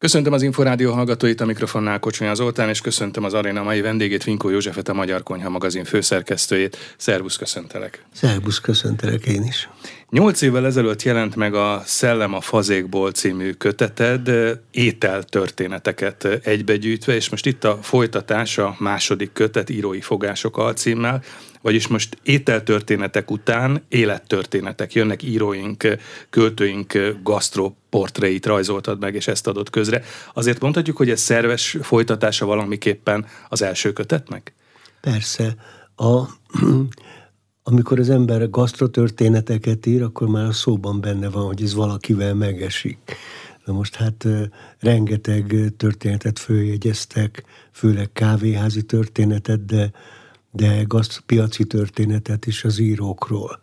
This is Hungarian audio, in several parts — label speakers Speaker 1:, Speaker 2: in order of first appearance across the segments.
Speaker 1: Köszöntöm az Inforádió hallgatóit, a mikrofonnál Kocsonya Zoltán, és köszöntöm az aréna mai vendégét, Vinkó Józsefet, a Magyar Konyha magazin főszerkesztőjét. Szervusz, köszöntelek!
Speaker 2: Szervusz, köszöntelek én is!
Speaker 1: Nyolc évvel ezelőtt jelent meg a Szellem a Fazékból című köteted, ételtörténeteket egybegyűjtve, és most itt a folytatás a második kötet írói fogások alcímmel, vagyis most ételtörténetek után élettörténetek jönnek, íróink, költőink gasztroportréit rajzoltad meg, és ezt adott közre. Azért mondhatjuk, hogy ez szerves folytatása valamiképpen az első kötetnek?
Speaker 2: Persze. A, amikor az ember gasztrotörténeteket ír, akkor már a szóban benne van, hogy ez valakivel megesik. Na most hát rengeteg történetet följegyeztek, főleg kávéházi történetet, de de piaci történetet is az írókról.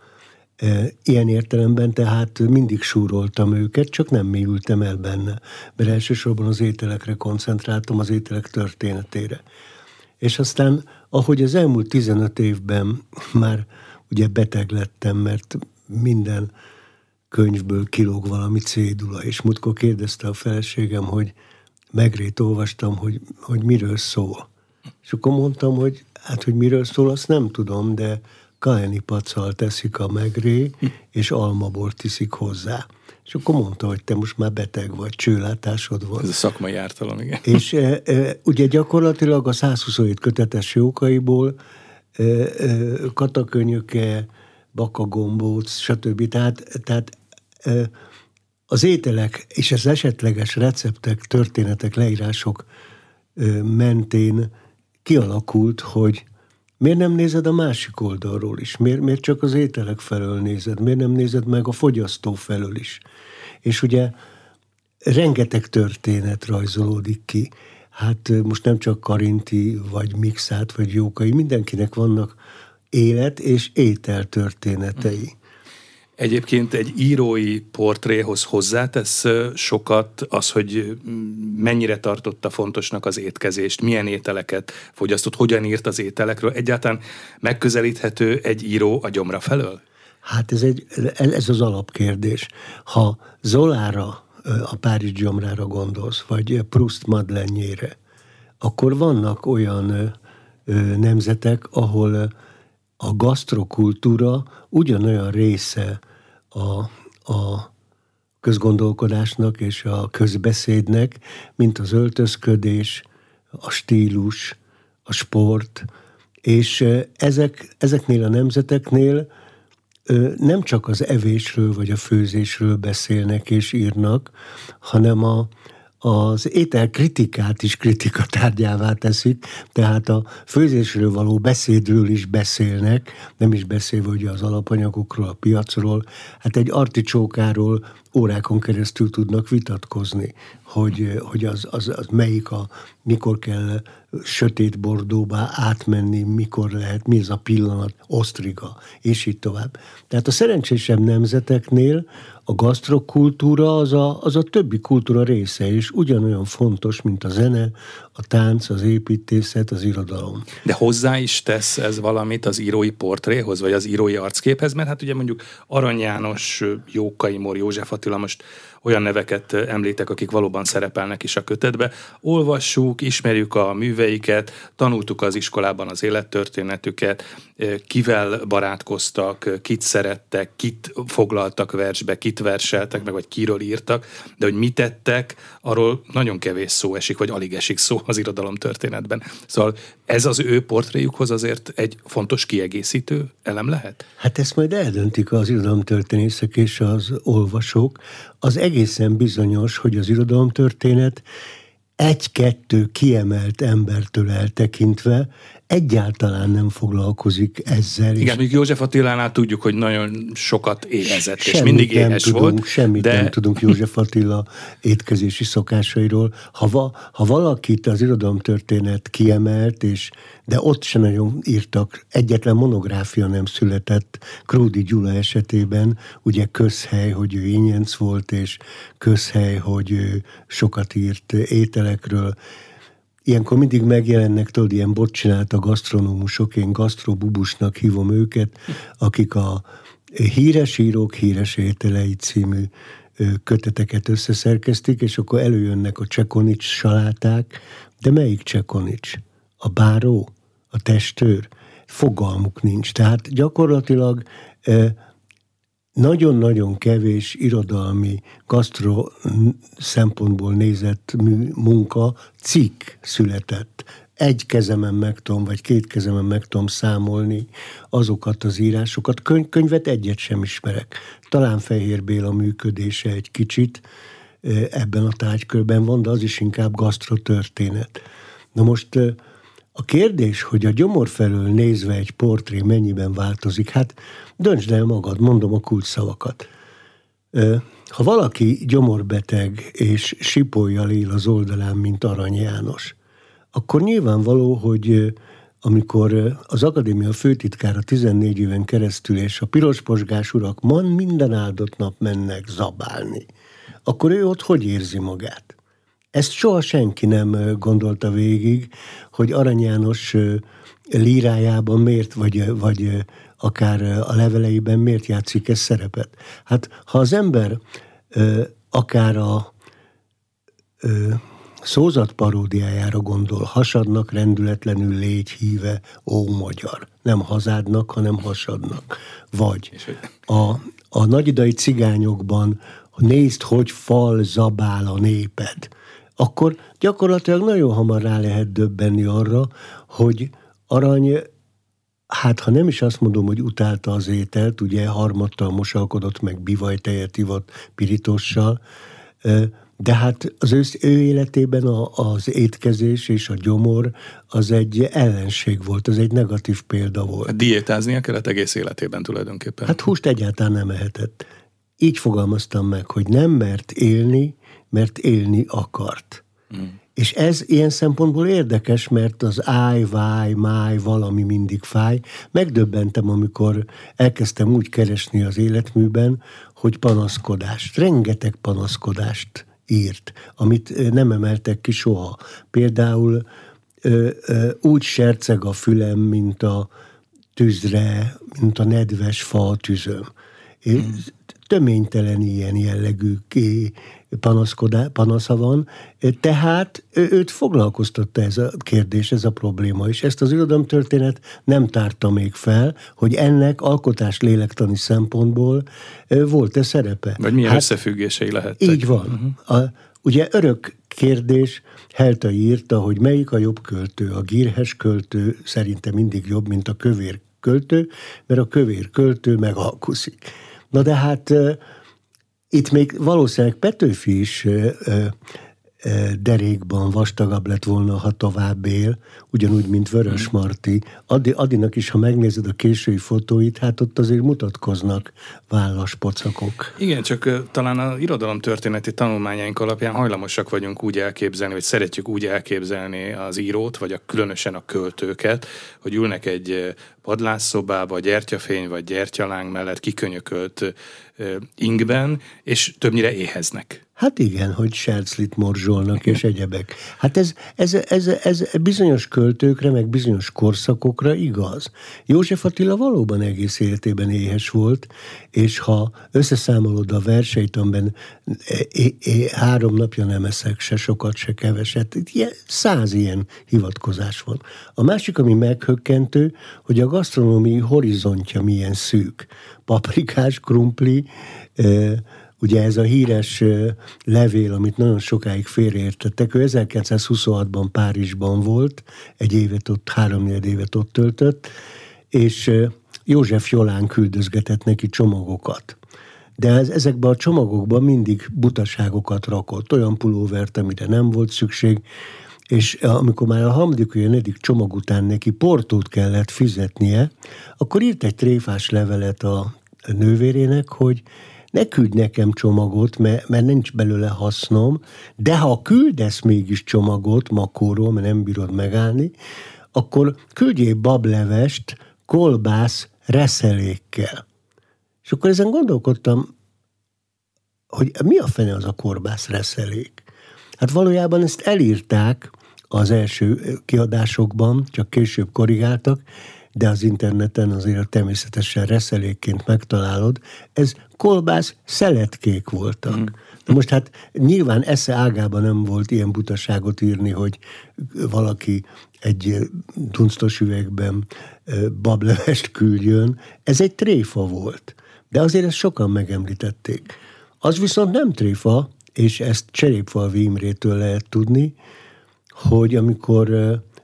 Speaker 2: Ilyen értelemben tehát mindig súroltam őket, csak nem mélyültem el benne, mert elsősorban az ételekre koncentráltam, az ételek történetére. És aztán, ahogy az elmúlt 15 évben már ugye beteg lettem, mert minden könyvből kilóg valami cédula, és mutkor kérdezte a feleségem, hogy megrét olvastam, hogy, hogy miről szól. És akkor mondtam, hogy Hát, hogy miről szól, azt nem tudom, de kaeni pacal teszik a megré, és almabort tiszik hozzá. És akkor mondta, hogy te most már beteg vagy, csőlátásod van.
Speaker 1: Ez a szakmai ártalom, igen.
Speaker 2: És e, e, ugye gyakorlatilag a 127 kötetes jókaiból katakönyöke, bakagombóc, stb. Tehát, tehát az ételek és az esetleges receptek, történetek, leírások mentén kialakult, hogy miért nem nézed a másik oldalról is? Miért, miért csak az ételek felől nézed? Miért nem nézed meg a fogyasztó felől is? És ugye rengeteg történet rajzolódik ki. Hát most nem csak Karinti, vagy Mixát, vagy Jókai, mindenkinek vannak élet és étel történetei.
Speaker 1: Egyébként egy írói portréhoz hozzátesz sokat az, hogy mennyire tartotta fontosnak az étkezést, milyen ételeket fogyasztott, hogyan írt az ételekről. Egyáltalán megközelíthető egy író a gyomra felől?
Speaker 2: Hát ez, egy, ez az alapkérdés. Ha Zolára, a Párizs gyomrára gondolsz, vagy Proust Madlennyére, akkor vannak olyan nemzetek, ahol a gasztrokultúra ugyanolyan része a, a közgondolkodásnak és a közbeszédnek, mint az öltözködés, a stílus, a sport, és ezek, ezeknél a nemzeteknél nem csak az evésről vagy a főzésről beszélnek és írnak, hanem a, az étel kritikát is kritikatárgyává teszik, tehát a főzésről való beszédről is beszélnek, nem is beszélve ugye az alapanyagokról, a piacról, hát egy articsókáról órákon keresztül tudnak vitatkozni, hogy, hogy az, az, az melyik a, mikor kell sötét bordóba átmenni, mikor lehet, mi ez a pillanat, osztriga, és így tovább. Tehát a szerencsésebb nemzeteknél a gasztrokultúra az a, az a többi kultúra része, és ugyanolyan fontos, mint a zene, a tánc, az építészet, az irodalom.
Speaker 1: De hozzá is tesz ez valamit az írói portréhoz, vagy az írói arcképhez, mert hát ugye mondjuk Arany János, Jókai Mor, József Attila most olyan neveket említek, akik valóban szerepelnek is a kötetbe. Olvassuk, ismerjük a műveiket, tanultuk az iskolában az élettörténetüket, kivel barátkoztak, kit szerettek, kit foglaltak versbe, kit verseltek meg, vagy kiről írtak, de hogy mit tettek, arról nagyon kevés szó esik, vagy alig esik szó az irodalom történetben. Szóval ez az ő portréjukhoz azért egy fontos kiegészítő elem lehet?
Speaker 2: Hát ezt majd eldöntik az irodalomtörténészek és az olvasók. Az egészen bizonyos, hogy az irodalomtörténet egy-kettő kiemelt embertől eltekintve egyáltalán nem foglalkozik ezzel.
Speaker 1: Igen, mondjuk József Attilánál tudjuk, hogy nagyon sokat éhezett, és mindig éhes
Speaker 2: tudunk, volt. Semmit de... nem tudunk József Attila étkezési szokásairól. Ha, va, ha valakit az irodalomtörténet kiemelt, és de ott se nagyon írtak, egyetlen monográfia nem született Kródi Gyula esetében, ugye közhely, hogy ő ínyenc volt, és közhely, hogy ő sokat írt ételekről, Ilyenkor mindig megjelennek, tudod, ilyen bot csinált a gasztronómusok, én gasztrobubusnak hívom őket, akik a Híres írók híres ételei című köteteket összeszerkeztik, és akkor előjönnek a csekonics saláták, de melyik csekonics? A báró? A testőr? Fogalmuk nincs. Tehát gyakorlatilag nagyon-nagyon kevés irodalmi, gasztro szempontból nézett munka, cikk született. Egy kezemen meg tudom, vagy két kezemen meg tudom számolni azokat az írásokat. Könyv, könyvet egyet sem ismerek. Talán Fehér Béla működése egy kicsit ebben a tárgykörben van, de az is inkább gasztrotörténet. Na most a kérdés, hogy a gyomor felől nézve egy portré mennyiben változik, hát döntsd el magad, mondom a kulcsszavakat. Ha valaki gyomorbeteg és sipolyjal él az oldalán, mint Arany János, akkor nyilvánvaló, hogy amikor az akadémia főtitkára 14 éven keresztül és a pirosposgás urak man minden áldott nap mennek zabálni, akkor ő ott hogy érzi magát? Ezt soha senki nem gondolta végig, hogy Arany János lírájában miért, vagy, vagy akár a leveleiben miért játszik ez szerepet. Hát ha az ember akár a szózat paródiájára gondol, hasadnak rendületlenül légy híve, ó magyar. Nem hazádnak, hanem hasadnak. Vagy a, a nagyidai cigányokban nézd, hogy fal zabál a néped akkor gyakorlatilag nagyon hamar rá lehet döbbenni arra, hogy arany hát ha nem is azt mondom, hogy utálta az ételt, ugye harmattal mosalkodott, meg bivajtejet ivott pirítossal, de hát az ő, ő életében a, az étkezés és a gyomor az egy ellenség volt, az egy negatív példa volt.
Speaker 1: Diétáznia kellett egész életében tulajdonképpen.
Speaker 2: Hát húst egyáltalán nem ehetett. Így fogalmaztam meg, hogy nem mert élni, mert élni akart. Mm. És ez ilyen szempontból érdekes, mert az áj, váj, máj, valami mindig fáj. Megdöbbentem, amikor elkezdtem úgy keresni az életműben, hogy panaszkodást, rengeteg panaszkodást írt, amit nem emeltek ki soha. Például ö, ö, úgy serceg a fülem, mint a tűzre, mint a nedves fa a tűzöm. Mm. Töménytelen ilyen jellegű panasza van, tehát őt foglalkoztatta ez a kérdés, ez a probléma, és ezt az irodalomtörténet nem tárta még fel, hogy ennek alkotás lélektani szempontból volt-e szerepe.
Speaker 1: Vagy milyen hát, összefüggései lehettek.
Speaker 2: Így van. Uh-huh. A, ugye örök kérdés, Helta írta, hogy melyik a jobb költő. A gírhes költő szerinte mindig jobb, mint a kövér költő, mert a kövér költő megalkuszik. Na de hát itt még valószínűleg Petőfi is derékban vastagabb lett volna, ha tovább él, ugyanúgy, mint Vörös mm. Marti. Adi, Adinak is, ha megnézed a késői fotóit, hát ott azért mutatkoznak vállas pocakok.
Speaker 1: Igen, csak talán a irodalom történeti tanulmányaink alapján hajlamosak vagyunk úgy elképzelni, vagy szeretjük úgy elképzelni az írót, vagy a, különösen a költőket, hogy ülnek egy padlásszobába, gyertyafény vagy gyertyaláng mellett kikönyökölt ingben, és többnyire éheznek.
Speaker 2: Hát igen, hogy serclit morzsolnak és egyebek. Hát ez, ez, ez, ez bizonyos költőkre, meg bizonyos korszakokra igaz. József Attila valóban egész életében éhes volt, és ha összeszámolod a verseit, amiben é, é, három napja nem eszek se sokat, se keveset, ilyen, száz ilyen hivatkozás van. A másik, ami meghökkentő, hogy a gasztronómiai horizontja milyen szűk. Paprikás, krumpli, Ugye ez a híres levél, amit nagyon sokáig félreértettek, ő 1926-ban Párizsban volt, egy évet ott, három évet ott töltött, és József Jolán küldözgetett neki csomagokat. De ez, ezekben a csomagokban mindig butaságokat rakott, olyan pulóvert, amire nem volt szükség, és amikor már a harmadik vagy negyedik csomag után neki portót kellett fizetnie, akkor írt egy tréfás levelet a nővérének, hogy ne küldj nekem csomagot, mert, mert nincs belőle hasznom, de ha küldesz mégis csomagot makóról, mert nem bírod megállni, akkor küldjél bablevest kolbász reszelékkel. És akkor ezen gondolkodtam, hogy mi a fene az a korbász reszelék? Hát valójában ezt elírták az első kiadásokban, csak később korrigáltak, de az interneten azért természetesen reszelékként megtalálod, ez kolbász szeletkék voltak. Mm. Na most hát nyilván esze ágában nem volt ilyen butaságot írni, hogy valaki egy tunctos üvegben bablevest küldjön. Ez egy tréfa volt. De azért ezt sokan megemlítették. Az viszont nem tréfa, és ezt Cserépfalvi Imrétől lehet tudni, hogy amikor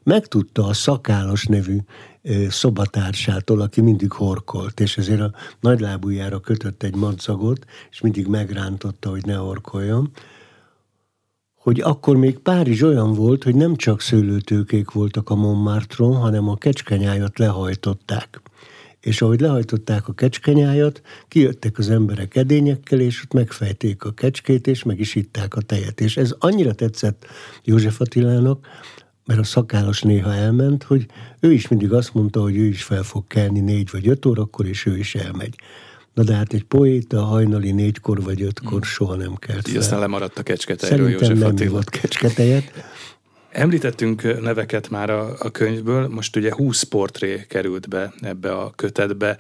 Speaker 2: megtudta a Szakálos nevű szobatársától, aki mindig horkolt, és ezért a nagylábújára kötött egy madzagot, és mindig megrántotta, hogy ne horkoljon, hogy akkor még Párizs olyan volt, hogy nem csak szőlőtőkék voltak a Montmartron, hanem a kecskenyájat lehajtották. És ahogy lehajtották a kecskenyájat, kijöttek az emberek edényekkel, és ott megfejték a kecskét, és meg is itták a tejet. És ez annyira tetszett József Attilának, mert a szakállas néha elment, hogy ő is mindig azt mondta, hogy ő is fel fog kelni négy vagy öt órakor, és ő is elmegy. Na de hát egy poéta hajnali négykor vagy ötkor hmm. soha nem kelt
Speaker 1: fel. aztán lemaradt a kecsketejről
Speaker 2: József nem Attila. kecsketejet.
Speaker 1: Említettünk neveket már a, a könyvből, most ugye 20 portré került be ebbe a kötetbe.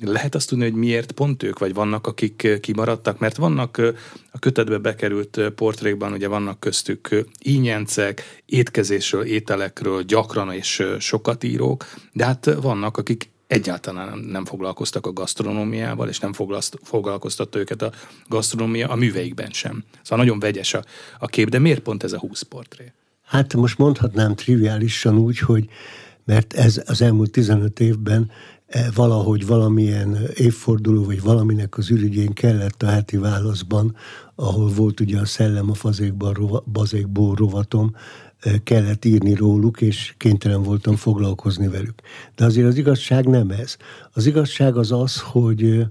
Speaker 1: Lehet azt tudni, hogy miért pont ők, vagy vannak, akik kimaradtak? Mert vannak a kötetbe bekerült portrékban, ugye vannak köztük ínyencek, étkezésről, ételekről, gyakran és sokat írók, de hát vannak, akik egyáltalán nem, foglalkoztak a gasztronómiával, és nem foglalkoztatta őket a gasztronómia a műveikben sem. Szóval nagyon vegyes a, a kép, de miért pont ez a 20 portré?
Speaker 2: Hát most mondhatnám triviálisan úgy, hogy mert ez az elmúlt 15 évben valahogy valamilyen évforduló, vagy valaminek az ürügyén kellett a heti válaszban, ahol volt ugye a Szellem a fazékban, bazékból rovatom, kellett írni róluk, és kénytelen voltam foglalkozni velük. De azért az igazság nem ez. Az igazság az az, hogy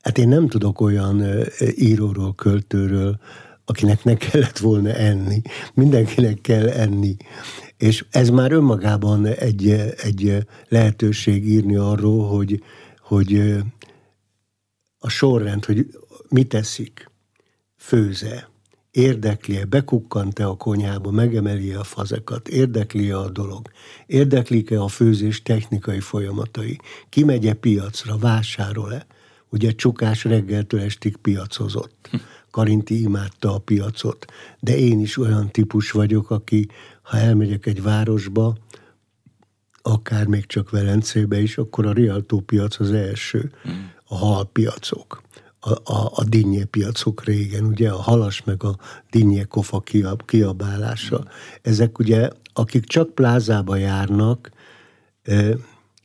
Speaker 2: hát én nem tudok olyan íróról, költőről, akinek ne kellett volna enni. Mindenkinek kell enni. És ez már önmagában egy, egy lehetőség írni arról, hogy, hogy a sorrend, hogy mit teszik, főze, érdekli-e, bekukkant-e a konyhába, megemeli a fazekat, érdekli-e a dolog, érdeklik-e a főzés technikai folyamatai, kimegy-e piacra, vásárol-e. Ugye Csukás reggeltől estig piacozott. Karinti imádta a piacot, de én is olyan típus vagyok, aki, ha elmegyek egy városba, akár még csak Velencébe is, akkor a Rialtó piac az első, a halpiacok a, a, a dinnye piacok régen, ugye a halas meg a dinnye kofa kiab, kiabálása. Ezek ugye, akik csak plázába járnak,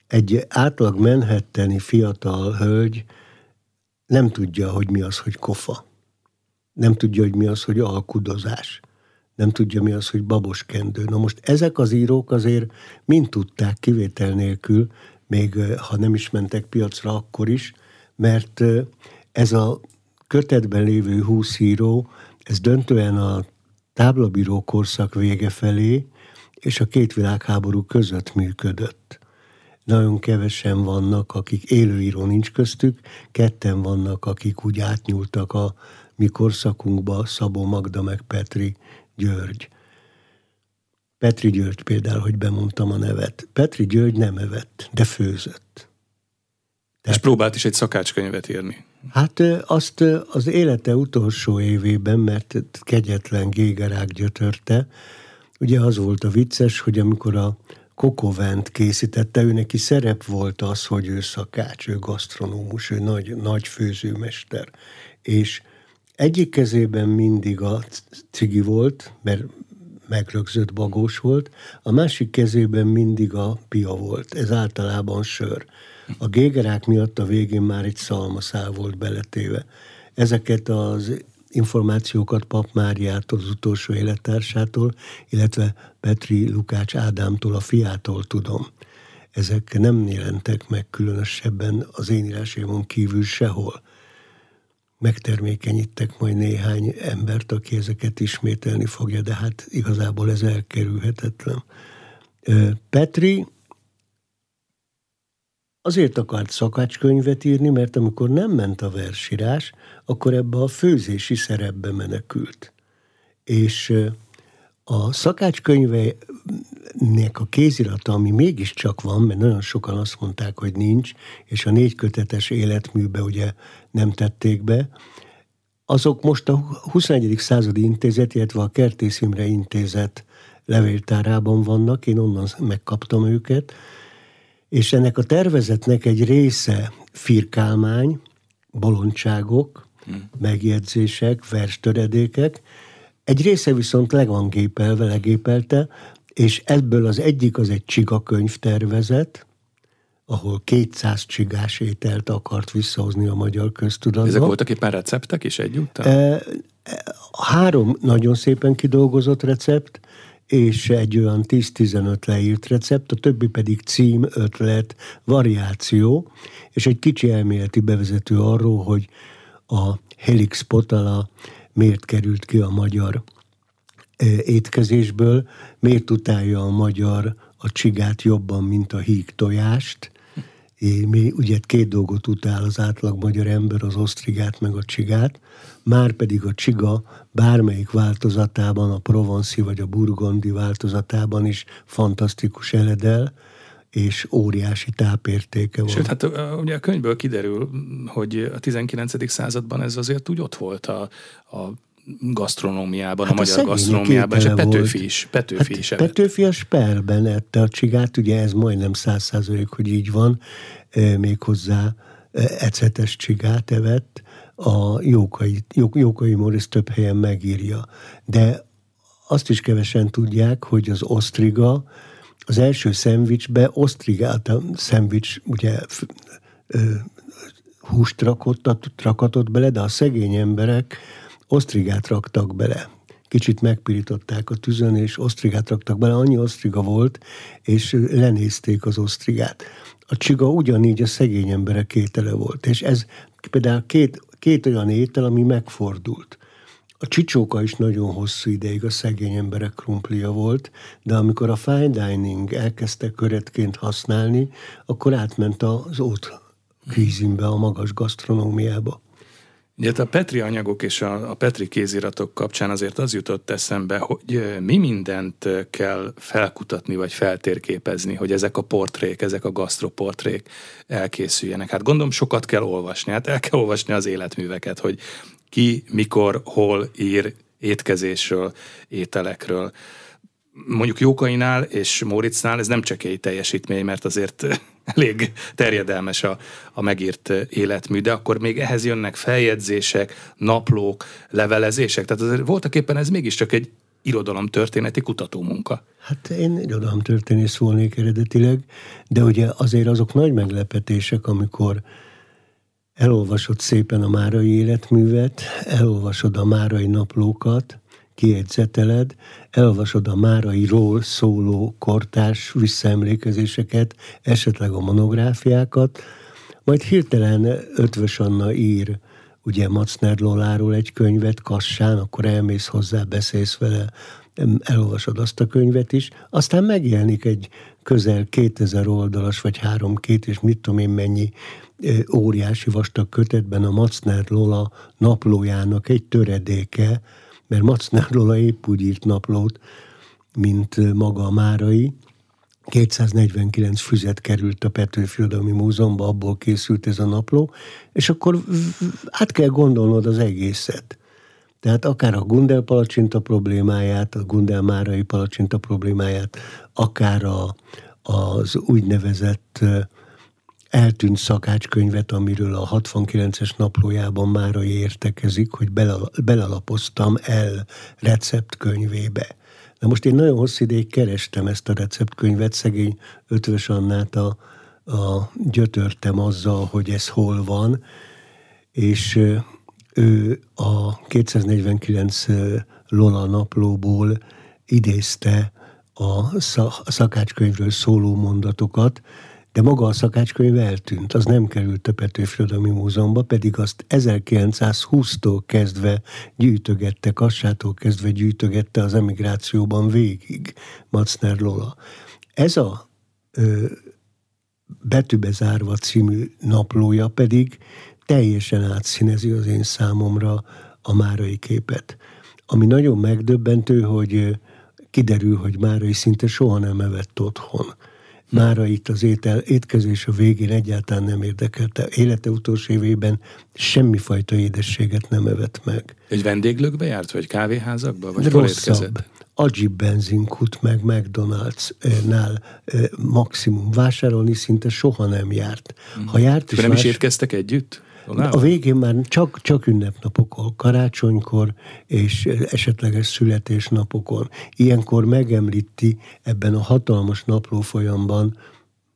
Speaker 2: egy átlag menhetteni fiatal hölgy nem tudja, hogy mi az, hogy kofa. Nem tudja, hogy mi az, hogy alkudozás. Nem tudja, mi az, hogy baboskendő. Na most ezek az írók azért mind tudták kivétel nélkül, még ha nem is mentek piacra akkor is, mert ez a kötetben lévő húsz író, ez döntően a táblabíró korszak vége felé és a két világháború között működött. Nagyon kevesen vannak, akik élőíró nincs köztük, ketten vannak, akik úgy átnyúltak a mi korszakunkba, Szabó Magda meg Petri György. Petri György például, hogy bemondtam a nevet. Petri György nem evett, de főzött.
Speaker 1: Tehát, és próbált is egy szakácskönyvet írni.
Speaker 2: Hát azt az élete utolsó évében, mert kegyetlen gégerák gyötörte, ugye az volt a vicces, hogy amikor a Kokovent készítette, ő neki szerep volt az, hogy ő szakács, ő gasztronómus, ő nagy, nagy főzőmester. És egyik kezében mindig a cigi volt, mert megrögzött bagós volt, a másik kezében mindig a pia volt, ez általában sör. A gégerák miatt a végén már egy szalmaszál volt beletéve. Ezeket az információkat Pap Máriától, az utolsó élettársától, illetve Petri Lukács Ádámtól, a fiától tudom. Ezek nem jelentek meg különösebben az én írásémon kívül sehol. Megtermékenyítek majd néhány embert, aki ezeket ismételni fogja, de hát igazából ez elkerülhetetlen. Petri Azért akart szakácskönyvet írni, mert amikor nem ment a versírás, akkor ebbe a főzési szerepbe menekült. És a szakácskönyve nek a kézirata, ami mégiscsak van, mert nagyon sokan azt mondták, hogy nincs, és a négy kötetes életműbe ugye nem tették be, azok most a 21. századi intézet, illetve a Kertész Imre intézet levéltárában vannak, én onnan megkaptam őket, és ennek a tervezetnek egy része firkálmány, bolondságok, hmm. megjegyzések, verstöredékek, egy része viszont le van gépelve, legépelte, és ebből az egyik az egy csiga könyvtervezet, ahol 200 csigás ételt akart visszahozni a magyar köztudatba.
Speaker 1: Ezek voltak éppen receptek is egyúttal? E,
Speaker 2: három nagyon szépen kidolgozott recept, és egy olyan 10-15 leírt recept, a többi pedig cím, ötlet, variáció, és egy kicsi elméleti bevezető arról, hogy a Helix Potala miért került ki a magyar étkezésből, miért utálja a magyar a csigát jobban, mint a híg tojást. Mi ugye két dolgot utál az átlag magyar ember, az osztrigát meg a csigát, már pedig a csiga bármelyik változatában, a provanszi vagy a burgondi változatában is fantasztikus eledel, és óriási tápértéke van.
Speaker 1: Sőt, hát ugye a könyvből kiderül, hogy a 19. században ez azért úgy ott volt a, a gasztronómiában, hát a, a magyar gasztronómiában, és a Petőfi is. Petőfi, hát is
Speaker 2: Petőfi a Spelben ette a csigát, ugye ez majdnem száz százalék, hogy így van, méghozzá ecetes csigát evett, a Jókai, Jókai Morisz több helyen megírja. De azt is kevesen tudják, hogy az osztriga, az első szendvicsbe osztrigát, a szendvics ugye húst rakott, rakatott bele, de a szegény emberek osztrigát raktak bele. Kicsit megpirították a tüzön, és osztrigát raktak bele. Annyi osztriga volt, és lenézték az osztrigát. A csiga ugyanígy a szegény emberek étele volt. És ez például két, két olyan étel, ami megfordult. A csicsóka is nagyon hosszú ideig a szegény emberek krumplia volt, de amikor a fine dining elkezdte köretként használni, akkor átment az ott kvízimbe, a magas gasztronómiába.
Speaker 1: Ugye a Petri anyagok és a, a Petri kéziratok kapcsán azért az jutott eszembe, hogy mi mindent kell felkutatni vagy feltérképezni, hogy ezek a portrék, ezek a gasztroportrék elkészüljenek. Hát gondolom sokat kell olvasni, hát el kell olvasni az életműveket, hogy ki, mikor, hol ír étkezésről, ételekről mondjuk Jókainál és Móricnál ez nem csak egy teljesítmény, mert azért elég terjedelmes a, a megírt életmű, de akkor még ehhez jönnek feljegyzések, naplók, levelezések, tehát azért voltak éppen ez mégiscsak egy irodalomtörténeti kutatómunka.
Speaker 2: Hát én irodalomtörténész volnék eredetileg, de ugye azért azok nagy meglepetések, amikor elolvasod szépen a márai életművet, elolvasod a márai naplókat, kiegyzeteled, elolvasod a Márairól szóló kortárs visszaemlékezéseket, esetleg a monográfiákat, majd hirtelen Ötvös Anna ír ugye Macner Loláról egy könyvet Kassán, akkor elmész hozzá, beszélsz vele, elolvasod azt a könyvet is, aztán megjelenik egy közel 2000 oldalas, vagy három-két, és mit tudom én mennyi óriási vastag kötetben a Macner Lola naplójának egy töredéke, mert Macner Lola épp úgy írt naplót, mint maga a Márai. 249 füzet került a Petőfi Irodalmi Múzeumban, abból készült ez a napló, és akkor át kell gondolnod az egészet. Tehát akár a Gundel palacsinta problémáját, a Gundel Márai palacsinta problémáját, akár a, az úgynevezett eltűnt szakácskönyvet, amiről a 69-es naplójában már értekezik, hogy belalapoztam el receptkönyvébe. Na most én nagyon hosszú ideig kerestem ezt a receptkönyvet, szegény Ötvös Annát a, a gyötörtem azzal, hogy ez hol van, és ő a 249 Lola naplóból idézte a szakácskönyvről szóló mondatokat, de maga a szakácskönyv eltűnt, az nem került a Petőfi Irodalmi Múzeumba, pedig azt 1920-tól kezdve gyűjtögette, Kassától kezdve gyűjtögette az emigrációban végig Macner Lola. Ez a ö, Betűbe zárva című naplója pedig teljesen átszínezi az én számomra a márai képet. Ami nagyon megdöbbentő, hogy kiderül, hogy Márai szinte soha nem evett otthon. Mára itt az étel, étkezés a végén egyáltalán nem érdekelte. Élete utolsó évében semmifajta édességet nem evett meg.
Speaker 1: Egy vendéglőkbe járt, vagy kávéházakba? Vagy Rosszabb.
Speaker 2: Agib benzinkut, meg McDonald's-nál maximum vásárolni szinte soha nem járt.
Speaker 1: Ha járt is, nem vás... is étkeztek együtt?
Speaker 2: A végén már csak, csak ünnepnapokon, karácsonykor és esetleges születésnapokon. Ilyenkor megemlíti ebben a hatalmas napló folyamban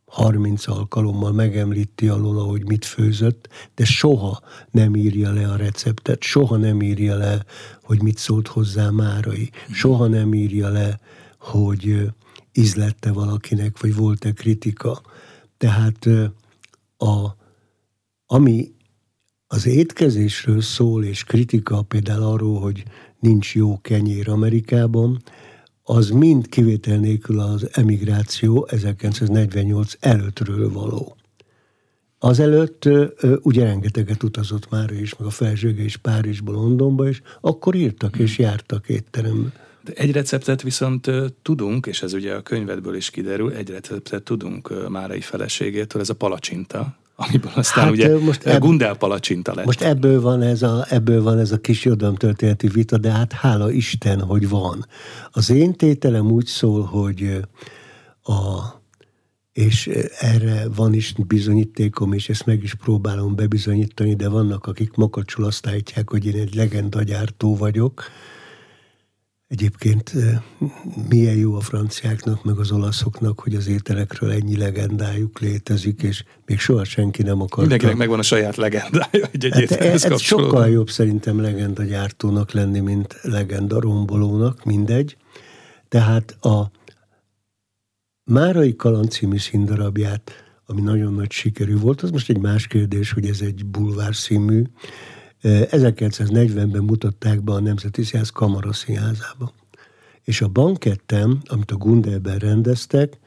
Speaker 2: 30 alkalommal megemlíti alól, hogy mit főzött, de soha nem írja le a receptet, soha nem írja le, hogy mit szólt hozzá Márai, soha nem írja le, hogy ízlette valakinek, vagy volt-e kritika. Tehát a, ami az étkezésről szól, és kritika például arról, hogy nincs jó kenyér Amerikában, az mind kivétel nélkül az emigráció 1948 előttről való. Azelőtt ugye rengeteget utazott már is, meg a felzsőge is Párizsba, Londonba, és akkor írtak és jártak étterembe.
Speaker 1: De egy receptet viszont tudunk, és ez ugye a könyvedből is kiderül, egy receptet tudunk Márai feleségétől, ez a palacsinta, amiből aztán hát, ugye most ebb, Gundel palacsinta lett.
Speaker 2: Most ebből van, ez a, ebből van ez a kis történeti vita, de hát hála Isten, hogy van. Az én tételem úgy szól, hogy a, és erre van is bizonyítékom, és ezt meg is próbálom bebizonyítani, de vannak, akik makacsul azt állítják, hogy én egy legendagyártó vagyok, Egyébként milyen jó a franciáknak, meg az olaszoknak, hogy az ételekről ennyi legendájuk létezik, és még soha senki nem akar.
Speaker 1: Mindenkinek megvan a saját legendája egy, egy hát
Speaker 2: ez sokkal jobb szerintem legenda gyártónak lenni, mint legenda rombolónak, mindegy. Tehát a Márai Kaland című színdarabját, ami nagyon nagy sikerű volt, az most egy más kérdés, hogy ez egy bulvár színmű, 1940-ben mutatták be a Nemzeti Színház Kamara Színházába. És a bankettem, amit a Gundelben rendeztek,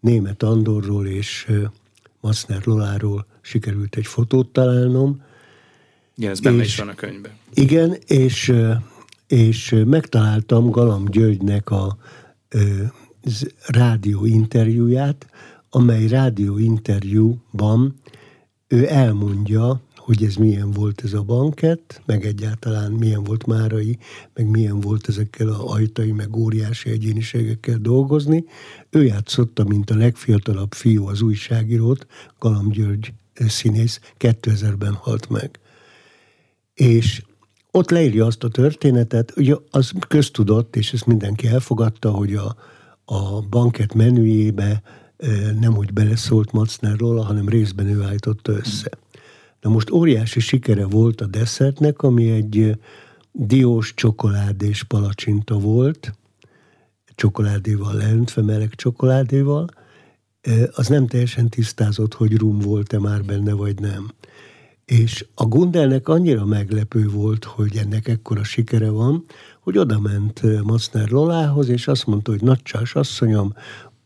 Speaker 2: német Andorról és Massner Loláról sikerült egy fotót találnom.
Speaker 1: Igen, ez benne és, is van a könyvben.
Speaker 2: Igen, és, és megtaláltam Galam Györgynek a rádió interjúját, amely rádió interjúban ő elmondja, hogy ez milyen volt ez a bankett, meg egyáltalán milyen volt Márai, meg milyen volt ezekkel a ajtai, meg óriási egyéniségekkel dolgozni. Ő játszotta, mint a legfiatalabb fiú az újságírót, Galam György színész, 2000-ben halt meg. És ott leírja azt a történetet, ugye az köztudott, és ezt mindenki elfogadta, hogy a, a banket menüjébe nem úgy beleszólt Macner róla, hanem részben ő állította össze. Na most óriási sikere volt a desszertnek, ami egy diós csokoládés palacsinta volt, csokoládéval leöntve, meleg csokoládéval, az nem teljesen tisztázott, hogy rum volt-e már benne, vagy nem. És a Gundelnek annyira meglepő volt, hogy ennek ekkora sikere van, hogy oda ment Macner Lolához, és azt mondta, hogy nagycsás asszonyom,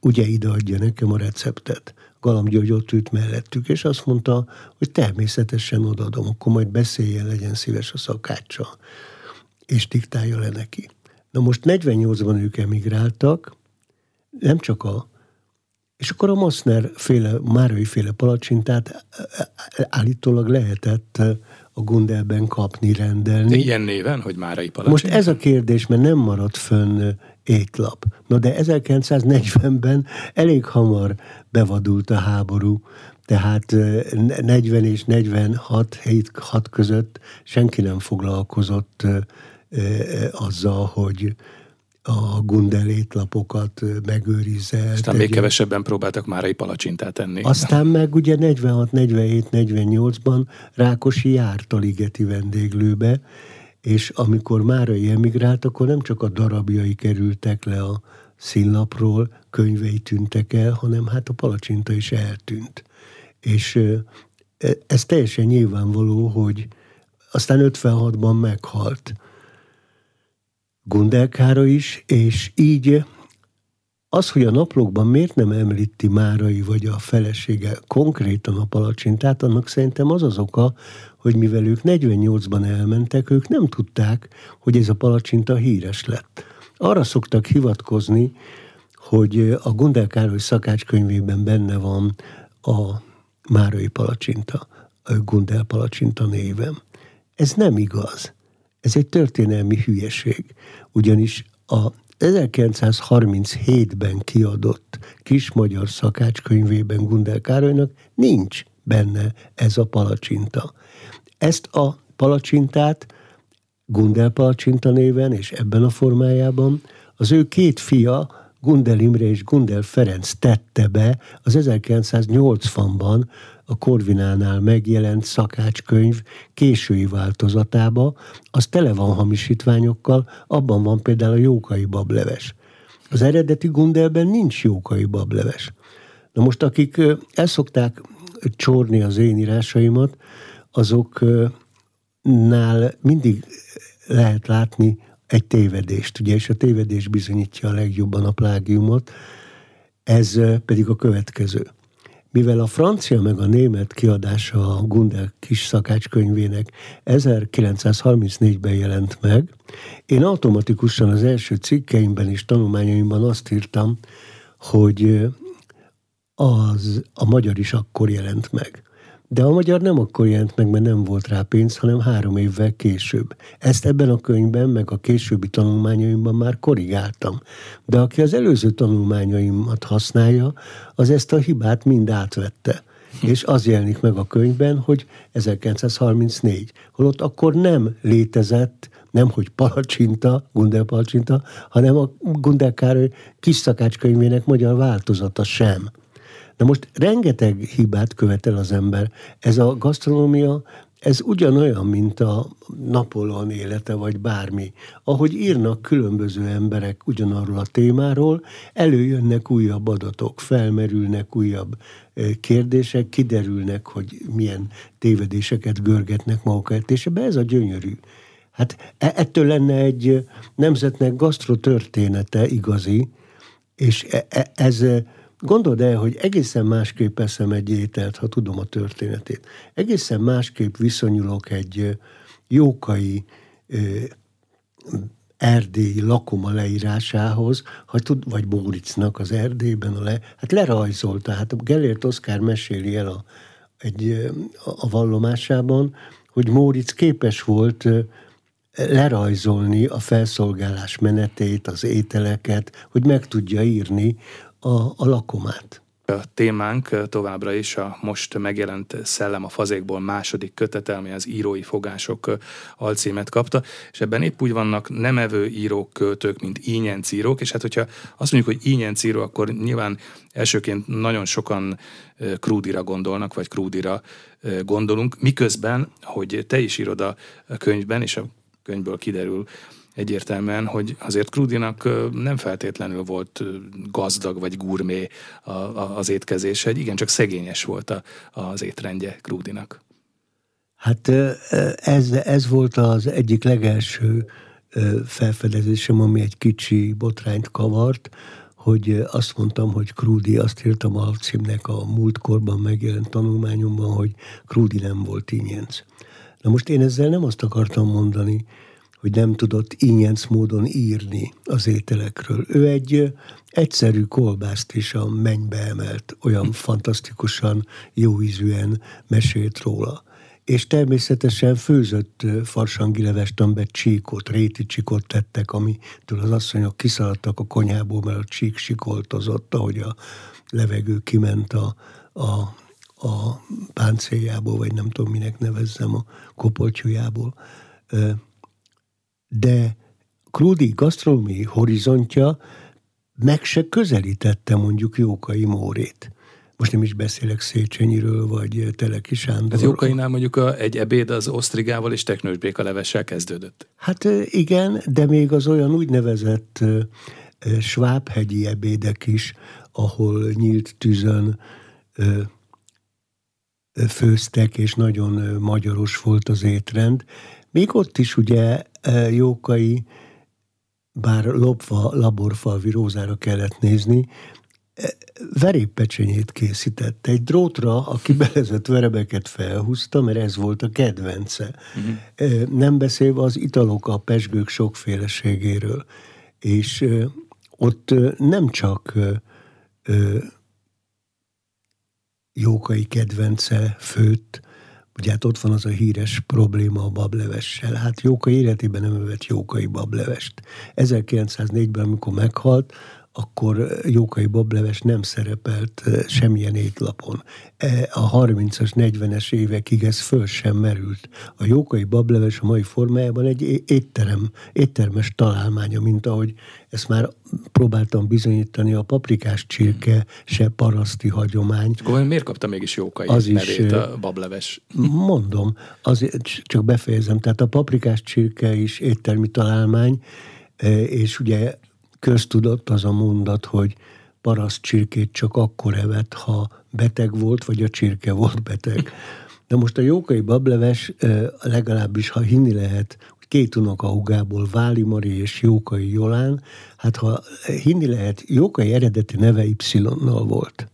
Speaker 2: ugye ide adja nekem a receptet. Galam György ott ült mellettük, és azt mondta, hogy természetesen odaadom, akkor majd beszéljen, legyen szíves a szakácsa, és diktálja le neki. Na most 48-ban ők emigráltak, nem csak a és akkor a Massner féle, Márai féle palacsintát állítólag lehetett a Gundelben kapni, rendelni. De
Speaker 1: ilyen néven, hogy Márai palacsinta?
Speaker 2: Most ez a kérdés, mert nem maradt fönn étlap. Na de 1940-ben elég hamar bevadult a háború, tehát 40 és 46 hét 6 között senki nem foglalkozott azzal, hogy a Gundel étlapokat megőrizze.
Speaker 1: Aztán még kevesebben próbáltak márai palacsintát enni.
Speaker 2: Aztán meg ugye 46, 47, 48-ban Rákosi járt a ligeti vendéglőbe, és amikor Márai emigrált, akkor nem csak a darabjai kerültek le a színlapról, könyvei tűntek el, hanem hát a palacsinta is eltűnt. És e, ez teljesen nyilvánvaló, hogy aztán 56-ban meghalt Gundelkára is, és így az, hogy a naplókban miért nem említi Márai vagy a felesége konkrétan a palacsintát, annak szerintem az az oka, hogy mivel ők 48-ban elmentek, ők nem tudták, hogy ez a palacsinta híres lett. arra szoktak hivatkozni, hogy a Gundel Károly szakácskönyvében benne van a Márai palacsinta, a Gundel palacsinta névem. Ez nem igaz. Ez egy történelmi hülyeség. Ugyanis a 1937-ben kiadott kis magyar szakácskönyvében Gundel Károlynak nincs benne ez a palacsinta. Ezt a palacsintát Gundel palacsinta néven és ebben a formájában az ő két fia, Gundel Imre és Gundel Ferenc tette be az 1980-ban a Korvinánál megjelent szakácskönyv késői változatába, az tele van hamisítványokkal, abban van például a jókai bableves. Az eredeti Gundelben nincs jókai bableves. Na most akik el szokták csorni az én írásaimat, azoknál mindig lehet látni egy tévedést, ugye, és a tévedés bizonyítja a legjobban a plágiumot, ez pedig a következő. Mivel a francia meg a német kiadása a Gundel kis szakácskönyvének 1934-ben jelent meg, én automatikusan az első cikkeimben és tanulmányaimban azt írtam, hogy az, a magyar is akkor jelent meg. De a magyar nem akkor jelent meg, mert nem volt rá pénz, hanem három évvel később. Ezt ebben a könyvben, meg a későbbi tanulmányaimban már korrigáltam. De aki az előző tanulmányaimat használja, az ezt a hibát mind átvette. És az jelenik meg a könyvben, hogy 1934. Holott akkor nem létezett nem hogy palacsinta, Gundel palacsinta, hanem a Gundel Károly kis szakácskönyvének magyar változata sem. Na most rengeteg hibát követel az ember. Ez a gasztronómia, ez ugyanolyan, mint a Napolon élete, vagy bármi. Ahogy írnak különböző emberek ugyanarról a témáról, előjönnek újabb adatok, felmerülnek újabb kérdések, kiderülnek, hogy milyen tévedéseket görgetnek magukat, és ebbe ez a gyönyörű. Hát e-, ettől lenne egy nemzetnek gasztrotörténete igazi, és e-, ez Gondold el, hogy egészen másképp eszem egy ételt, ha tudom a történetét. Egészen másképp viszonyulok egy jókai erdélyi lakoma leírásához, ha tud, vagy Móricznak az Erdélyben a le, hát lerajzolta, hát Gellért Oszkár meséli el a, egy, a vallomásában, hogy Móric képes volt lerajzolni a felszolgálás menetét, az ételeket, hogy meg tudja írni a, a lakomát.
Speaker 1: A témánk továbbra is a most megjelent Szellem a fazékból második kötete, ami az írói fogások alcímet kapta, és ebben épp úgy vannak nem evő írók, költők, mint ínyenc írók, és hát hogyha azt mondjuk, hogy ínyenc író, akkor nyilván elsőként nagyon sokan Krúdira gondolnak, vagy Krúdira gondolunk, miközben, hogy te is írod a könyvben, és a könyvből kiderül, egyértelműen, hogy azért Krudinak nem feltétlenül volt gazdag vagy gurmé az étkezése, egy igencsak szegényes volt az étrendje Krudinak.
Speaker 2: Hát ez, ez volt az egyik legelső felfedezésem, ami egy kicsi botrányt kavart, hogy azt mondtam, hogy Krúdi, azt írtam a címnek a múltkorban megjelent tanulmányomban, hogy Krúdi nem volt ínyenc. Na most én ezzel nem azt akartam mondani, hogy nem tudott ingyenc módon írni az ételekről. Ő egy egyszerű kolbászt is a mennybe emelt, olyan fantasztikusan jó ízűen mesélt róla. És természetesen főzött farsangilevest, amiben csíkot, réti csíkot tettek, amitől az asszonyok kiszaladtak a konyhából, mert a csík sikoltozott, ahogy a levegő kiment a, a, a páncéljából, vagy nem tudom, minek nevezzem, a kopoltyújából de Krúdi gasztronómiai horizontja meg se közelítette mondjuk Jókai Mórét. Most nem is beszélek Széchenyiről, vagy Teleki Sándorról.
Speaker 1: Hát Jókainál mondjuk a, egy ebéd az osztrigával és teknősbéka levessel kezdődött.
Speaker 2: Hát igen, de még az olyan úgynevezett svábhegyi ebédek is, ahol nyílt tűzön főztek, és nagyon magyaros volt az étrend. Még ott is ugye Jókai, bár lopva laborfalvi rózára kellett nézni, verépecsenyét készített. Egy drótra a kibelezett verebeket felhúzta, mert ez volt a kedvence. Uh-huh. Nem beszélve az italok, a pesgők sokféleségéről. és ott nem csak Jókai kedvence főtt, ugye hát ott van az a híres probléma a bablevessel. Hát Jókai életében nem evett Jókai bablevest. 1904-ben, amikor meghalt, akkor Jókai bableves nem szerepelt semmilyen étlapon. E, a 30-as, 40-es évekig ez föl sem merült. A Jókai bableves a mai formájában egy étterem, éttermes találmánya, mint ahogy ezt már próbáltam bizonyítani, a paprikás csirke se paraszti hagyomány.
Speaker 1: Akkor miért kapta mégis Jókai az nevét is, a bableves?
Speaker 2: Mondom, azért csak befejezem. Tehát a paprikás csirke is éttermi találmány, és ugye köztudott az a mondat, hogy paraszt csirkét csak akkor evett, ha beteg volt, vagy a csirke volt beteg. De most a jókai bableves legalábbis, ha hinni lehet, két unokahugából Váli Mari és Jókai Jolán, hát ha hinni lehet, Jókai eredeti neve Y-nal volt.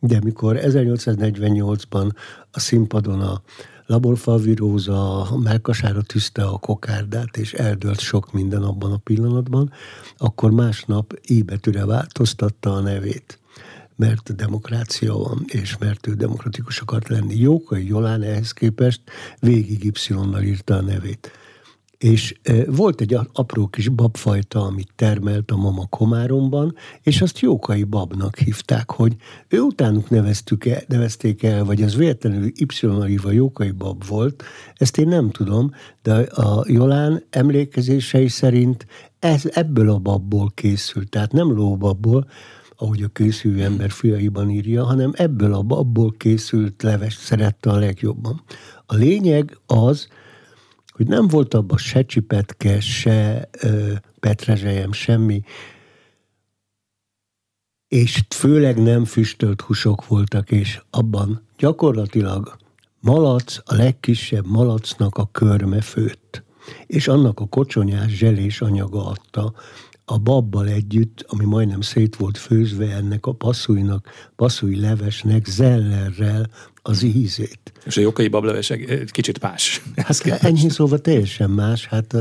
Speaker 2: De mikor 1848-ban a színpadon a laborfalviróza melkasára tűzte a kokárdát, és eldőlt sok minden abban a pillanatban, akkor másnap I változtatta a nevét mert demokrácia van, és mert ő demokratikus akart lenni. Jókai Jolán ehhez képest végig Y-nal írta a nevét. És volt egy apró kis babfajta, amit termelt a mama Komáromban, és azt Jókai babnak hívták, hogy ő utánuk neveztük el, nevezték el, vagy az véletlenül Y-nal Jókai bab volt, ezt én nem tudom, de a Jolán emlékezései szerint ez ebből a babból készült, tehát nem lóbabból, ahogy a készülő ember fiaiban írja, hanem ebből a babból készült leves szerette a legjobban. A lényeg az, hogy nem volt abban se csipetke, se ö, petrezselyem, semmi, és főleg nem füstölt húsok voltak, és abban gyakorlatilag malac, a legkisebb malacnak a körme főtt, és annak a kocsonyás zselés anyaga adta a babbal együtt, ami majdnem szét volt főzve ennek a passzújnak, passzúj levesnek, zellerrel az ízét.
Speaker 1: És a jokai bableves egy kicsit más.
Speaker 2: Hát ennyi szóval teljesen más, hát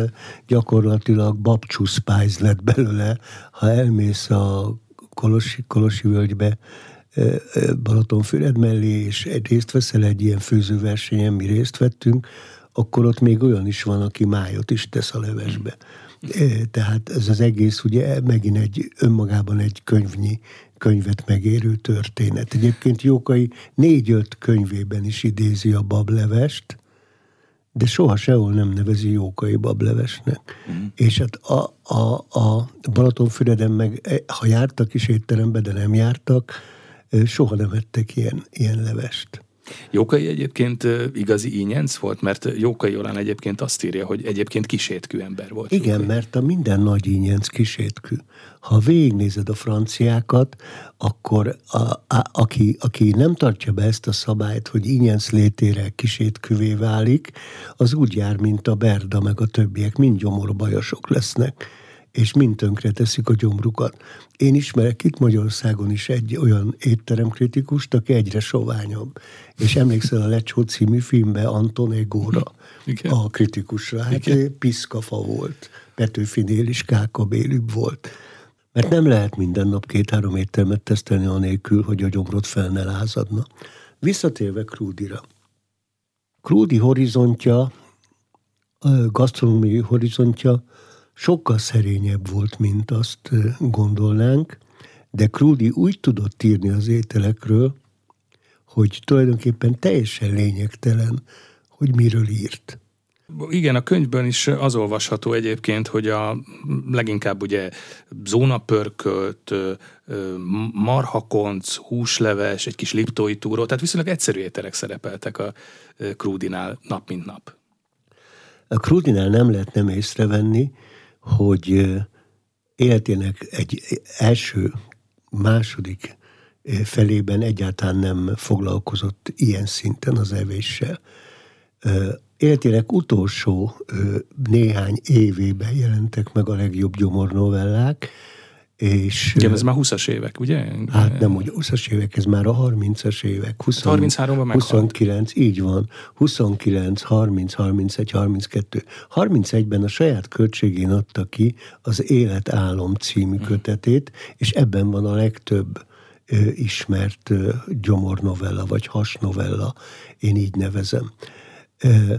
Speaker 2: gyakorlatilag babcsú spice lett belőle, ha elmész a Kolosi, Kolosi völgybe, Balatonfüred mellé, és részt veszel egy ilyen főzőversenyen, mi részt vettünk, akkor ott még olyan is van, aki májot is tesz a levesbe. Tehát ez az egész ugye megint egy önmagában egy könyvnyi, könyvet megérő történet. Egyébként Jókai négy-öt könyvében is idézi a bablevest, de soha sehol nem nevezi Jókai bablevesnek. Mm. És hát a, a, a Balatonfüreden meg, e, ha jártak is étterembe, de nem jártak, soha nem ettek ilyen, ilyen levest.
Speaker 1: Jókai egyébként igazi ínyenc volt, mert Jókai Jolán egyébként azt írja, hogy egyébként kisétkű ember volt.
Speaker 2: Igen, Jókai. mert a minden nagy ínyenc kisétkű. Ha végignézed a franciákat, akkor a, a, aki, aki nem tartja be ezt a szabályt, hogy ínyenc létére kisétküvé válik, az úgy jár, mint a Berda meg a többiek, mind gyomorbajosok lesznek és mind tönkre teszik a gyomrukat. Én ismerek itt Magyarországon is egy olyan étteremkritikust, aki egyre soványabb. És emlékszel a Lecsó című filmbe Anton Egóra, Igen. a kritikusra. Hát Igen. piszkafa volt. Petőfinél is kákabélűbb volt. Mert nem lehet minden nap két-három éttermet tesztelni anélkül, hogy a gyomrot fel ne lázadna. Visszatérve Krúdira. Krúdi horizontja, gasztronómiai horizontja sokkal szerényebb volt, mint azt gondolnánk, de Krúdi úgy tudott írni az ételekről, hogy tulajdonképpen teljesen lényegtelen, hogy miről írt.
Speaker 1: Igen, a könyvben is az olvasható egyébként, hogy a leginkább ugye zónapörkölt, marhakonc, húsleves, egy kis liptói túró, tehát viszonylag egyszerű ételek szerepeltek a Krúdinál nap mint nap.
Speaker 2: A Krúdinál nem lehet nem észrevenni, hogy életének egy első, második felében egyáltalán nem foglalkozott ilyen szinten az evéssel. Életének utolsó néhány évében jelentek meg a legjobb gyomornovellák, és...
Speaker 1: Igen, ez már 20-as évek, ugye?
Speaker 2: Hát nem úgy 20-as évek, ez már a 30-as évek.
Speaker 1: 20, 33-ban
Speaker 2: 29, így van. 29, 30, 31, 32. 31-ben a saját költségén adta ki az Életálom című hmm. kötetét, és ebben van a legtöbb ö, ismert ö, gyomornovella, vagy hasnovella, én így nevezem. Ö,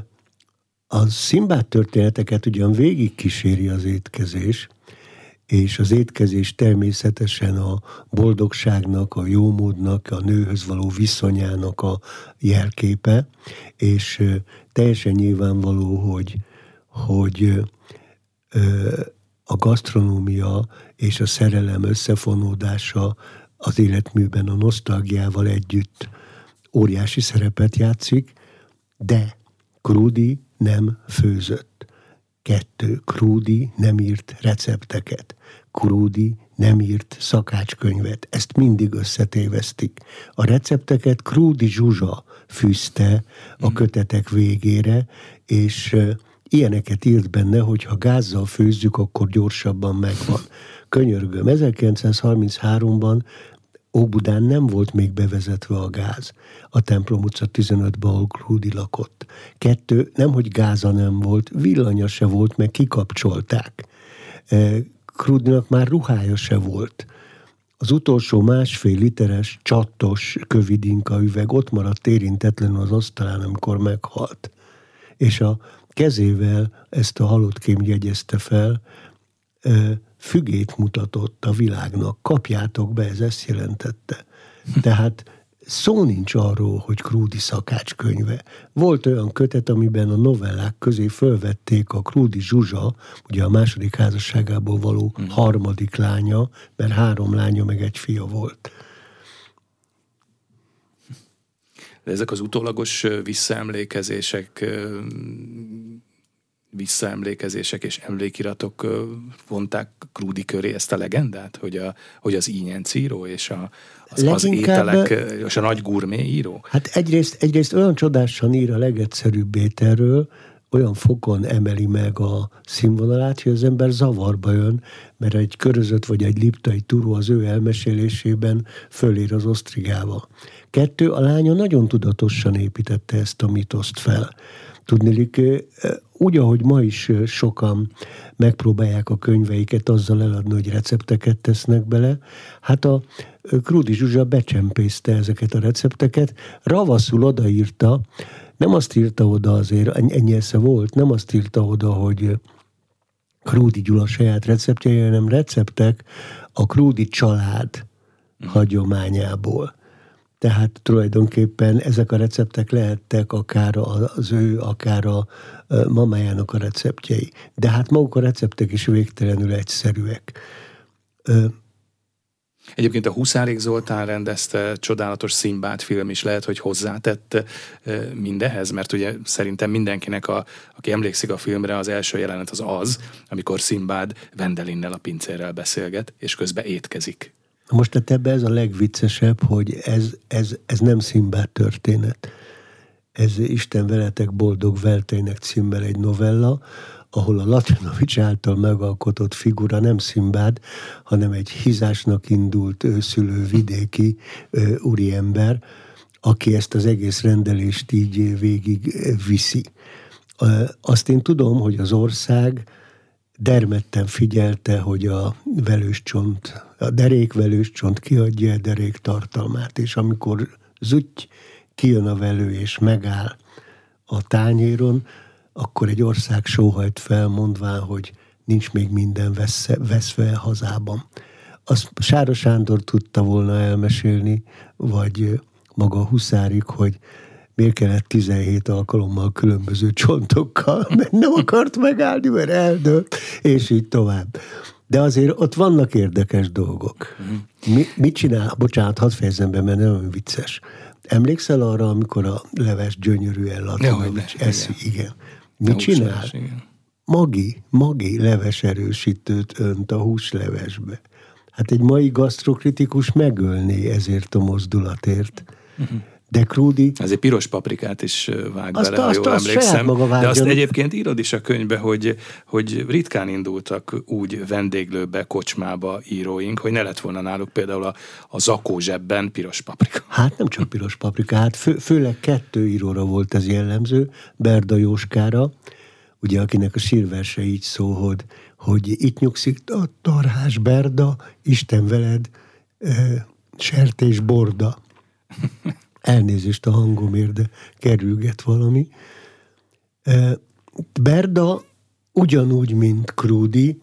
Speaker 2: a szimbát történeteket ugyan végig kíséri az étkezés, és az étkezés természetesen a boldogságnak, a jómódnak, a nőhöz való viszonyának a jelképe, és teljesen nyilvánvaló, hogy, hogy a gasztronómia és a szerelem összefonódása az életműben a nosztalgiával együtt óriási szerepet játszik, de Krúdi nem főzött. Kettő, Krúdi nem írt recepteket. Krúdi nem írt szakácskönyvet. Ezt mindig összetévesztik. A recepteket Krúdi Zsuzsa fűzte a mm. kötetek végére, és ilyeneket írt benne, hogy ha gázzal főzzük, akkor gyorsabban megvan. Könyörgöm, 1933-ban Óbudán nem volt még bevezetve a gáz a templom utca 15-ben, ahol Krúdi lakott. Kettő, nem hogy gáza nem volt, villanya se volt, meg kikapcsolták. Krúdinak már ruhája se volt. Az utolsó másfél literes csattos kövidinka üveg ott maradt érintetlenül az asztalán, amikor meghalt. És a kezével ezt a halott kém jegyezte fel, fügét mutatott a világnak, kapjátok be, ez ezt jelentette. Tehát szó nincs arról, hogy Krúdi szakácskönyve. Volt olyan kötet, amiben a novellák közé fölvették a Krúdi Zsuzsa, ugye a második házasságából való hmm. harmadik lánya, mert három lánya meg egy fia volt.
Speaker 1: De ezek az utólagos visszaemlékezések visszaemlékezések és emlékiratok vonták Krúdi köré ezt a legendát, hogy, a, hogy az író és a, az, az ételek és a nagy gurmé író?
Speaker 2: Hát egyrészt, egyrészt olyan csodásan ír a legegyszerűbb ételről, olyan fokon emeli meg a színvonalát, hogy az ember zavarba jön, mert egy körözött vagy egy liptai turó az ő elmesélésében fölír az osztrigába. Kettő, a lánya nagyon tudatosan építette ezt a mitoszt fel. Tudnélik, úgy, ahogy ma is sokan megpróbálják a könyveiket azzal eladni, hogy recepteket tesznek bele, hát a Krúdi Zsuzsa becsempészte ezeket a recepteket, ravaszul odaírta, nem azt írta oda azért, ennyi esze volt, nem azt írta oda, hogy Krúdi Gyula saját receptjei, hanem receptek a Krúdi család hagyományából. Tehát tulajdonképpen ezek a receptek lehettek akár az ő, akár a mamájának a receptjei. De hát maguk a receptek is végtelenül egyszerűek.
Speaker 1: Egyébként a Huszárik Zoltán rendezte csodálatos Szimbát film is lehet, hogy hozzátett mindehez, mert ugye szerintem mindenkinek, a, aki emlékszik a filmre, az első jelenet az az, amikor Szimbád Vendelinnel a pincérrel beszélget, és közben étkezik.
Speaker 2: Most tehát ebbe ez a legviccesebb, hogy ez, ez, ez nem Szimbád történet. Ez Isten veletek boldog velteinek címmel egy novella, ahol a Latinovics által megalkotott figura nem Szimbád, hanem egy hizásnak indult őszülő vidéki ö, úriember, aki ezt az egész rendelést így végig viszi. Azt én tudom, hogy az ország dermedten figyelte, hogy a velőscsont, a derékvelőscsont kiadja a derék tartalmát, és amikor zutty kijön a velő és megáll a tányéron, akkor egy ország sóhajt fel, mondván, hogy nincs még minden veszve, veszve hazában. Azt Sára Sándor tudta volna elmesélni, vagy maga a Huszárik, hogy miért kellett 17 alkalommal különböző csontokkal, mert nem akart megállni, mert eldőlt, és így tovább. De azért ott vannak érdekes dolgok. Mi, mit csinál? Bocsánat, hadd fejezem be, mert nem vicces. Emlékszel arra, amikor a leves gyönyörűen Latinovics eszi? Igen. igen. Mit csinál? igen. Magi, magi leves erősítőt önt a húslevesbe. Hát egy mai gasztrokritikus megölné ezért a mozdulatért. Uh-huh De Krúdi...
Speaker 1: Ez egy piros paprikát is vág azt, bele, azt, ha jól azt emlékszem. Maga De azt egyébként írod is a könyvbe, hogy, hogy ritkán indultak úgy vendéglőbe, kocsmába íróink, hogy ne lett volna náluk például a, a zakó zsebben piros paprika.
Speaker 2: Hát nem csak piros paprika, hát fő, főleg kettő íróra volt ez jellemző, Berda Jóskára, ugye akinek a sírverse így szól, hogy, hogy itt nyugszik a tarhás Berda, Isten veled, e, sertés borda. Elnézést a hangomért, de kerülget valami. Berda ugyanúgy, mint Krúdi,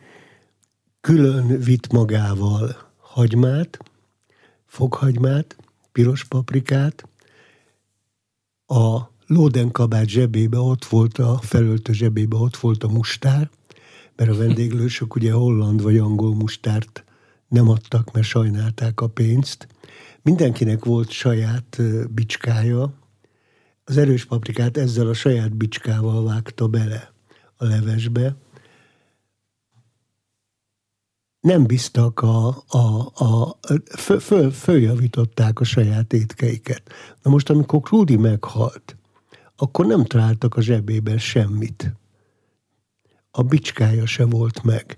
Speaker 2: külön vitt magával hagymát, fokhagymát, piros paprikát, a lódenkabát zsebébe ott volt, a felöltő zsebébe ott volt a mustár, mert a vendéglősök ugye holland vagy angol mustárt nem adtak, mert sajnálták a pénzt. Mindenkinek volt saját bicskája, az erős paprikát ezzel a saját bicskával vágta bele a levesbe. Nem bíztak a, a, a föl, föl, följavították a saját étkeiket. Na most, amikor Krúdi meghalt, akkor nem találtak a zsebében semmit. A bicskája se volt meg.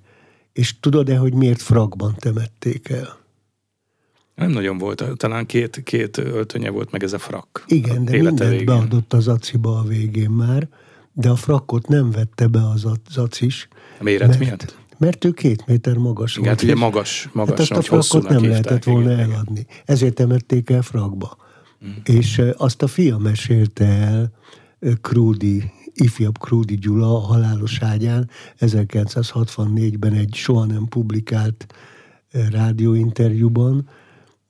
Speaker 2: És tudod-e, hogy miért fragban temették el?
Speaker 1: Nem nagyon volt, talán két, két öltönye volt meg ez a frak.
Speaker 2: Igen, de mindent végén. beadott az aciba a végén már, de a frakkot nem vette be az acis.
Speaker 1: A méret mert, miatt?
Speaker 2: Mert ő két méter magas
Speaker 1: igen, volt. Hát ugye magas, magas
Speaker 2: hát azt a frakkot nem lehetett volna igen, eladni. Ezért temették el frakba. Mm. És azt a fia mesélte el, Krúdi, ifjabb Krúdi Gyula a halálos ágyán 1964-ben egy soha nem publikált rádióinterjúban,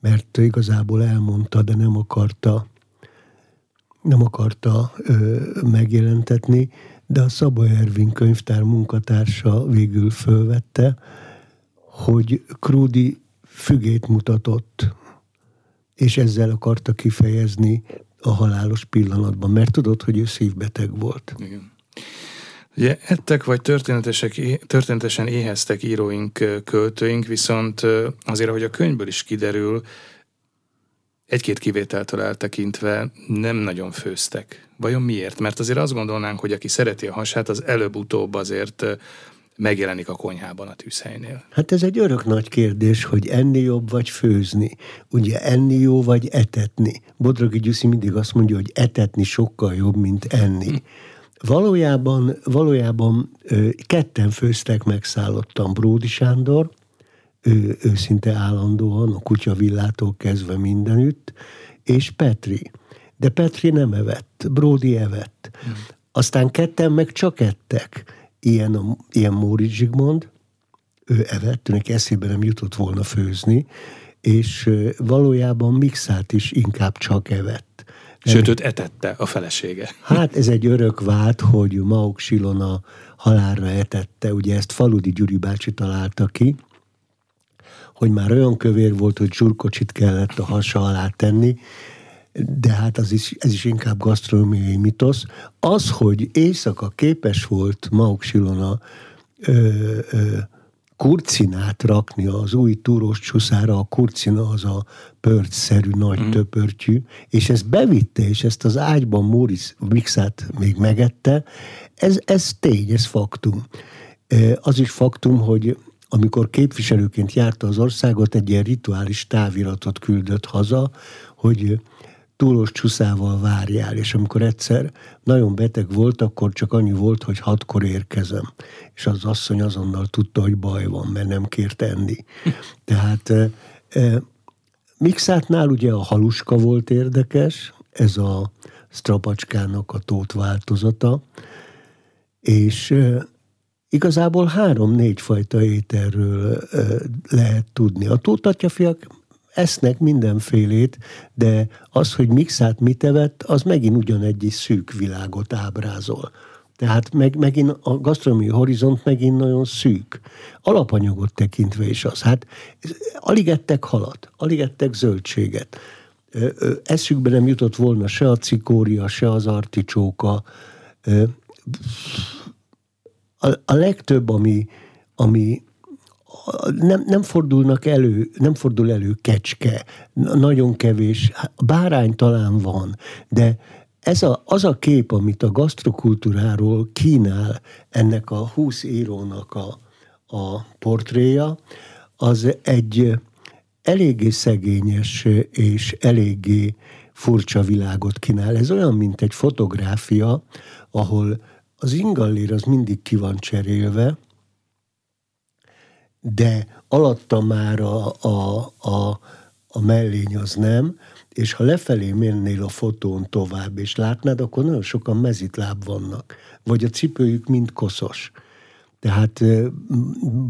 Speaker 2: mert igazából elmondta, de nem akarta nem akarta ö, megjelentetni, de a Szaba Ervin könyvtár munkatársa végül fölvette, hogy Krúdi fügét mutatott, és ezzel akarta kifejezni a halálos pillanatban, mert tudod, hogy ő szívbeteg volt.
Speaker 1: Igen. Ugye ettek vagy történetesek, történetesen éheztek íróink, költőink, viszont azért, ahogy a könyvből is kiderül, egy-két kivételtől eltekintve nem nagyon főztek. Vajon miért? Mert azért azt gondolnánk, hogy aki szereti a hasát, az előbb-utóbb azért megjelenik a konyhában a tűzhelynél?
Speaker 2: Hát ez egy örök nagy kérdés, hogy enni jobb vagy főzni. Ugye enni jó vagy etetni. Bodragi Gyuszi mindig azt mondja, hogy etetni sokkal jobb, mint enni. Valójában, valójában ketten főztek megszállottan Bródi Sándor, ő, szinte állandóan, a kutyavillától kezdve mindenütt, és Petri. De Petri nem evett, Bródi evett. Hmm. Aztán ketten meg csak ettek ilyen, a, ilyen Móri Zsigmond, ő evett, neki eszébe nem jutott volna főzni, és valójában Mixát is inkább csak evett.
Speaker 1: Sőt, őt etette a felesége.
Speaker 2: Hát ez egy örök vált, hogy Mauk Silona halálra etette, ugye ezt Faludi Gyuri bácsi találta ki, hogy már olyan kövér volt, hogy zsurkocsit kellett a hasa alá tenni, de hát az is, ez is inkább gasztronómiai mitosz. Az, hogy éjszaka képes volt Mauk Silona ö, ö, kurcinát rakni az új túrós csuszára, a kurcina az a pörtszerű nagy mm. töpörtyű, és ezt bevitte, és ezt az ágyban Móris Mixát még megette, ez, ez tény, ez faktum. Az is faktum, hogy amikor képviselőként járta az országot, egy ilyen rituális táviratot küldött haza, hogy túlós csúszával várjál, és amikor egyszer nagyon beteg volt, akkor csak annyi volt, hogy hatkor érkezem. És az asszony azonnal tudta, hogy baj van, mert nem kért enni. Tehát e, e, Mixátnál ugye a haluska volt érdekes, ez a strapacskának a tót változata, és e, igazából három-négy fajta ételről e, lehet tudni. A tótatjafiak esznek mindenfélét, de az, hogy mixát mit evett, az megint ugyanegy szűk világot ábrázol. Tehát meg, megint a gasztronómiai horizont megint nagyon szűk. Alapanyagot tekintve is az. Hát alig ettek halat, alig ettek zöldséget. Eszükbe nem jutott volna se a cikória, se az articsóka. A, a legtöbb, ami, ami nem, nem fordulnak elő, nem fordul elő kecske, nagyon kevés, bárány talán van, de ez a, az a kép, amit a gasztrokultúráról kínál ennek a húsz írónak a, a portréja, az egy eléggé szegényes és eléggé furcsa világot kínál. Ez olyan, mint egy fotográfia, ahol az ingallér az mindig ki van cserélve, de alatta már a, a, a, a mellény az nem, és ha lefelé mennél a fotón tovább, és látnád, akkor nagyon sokan mezitláb vannak, vagy a cipőjük mind koszos. Tehát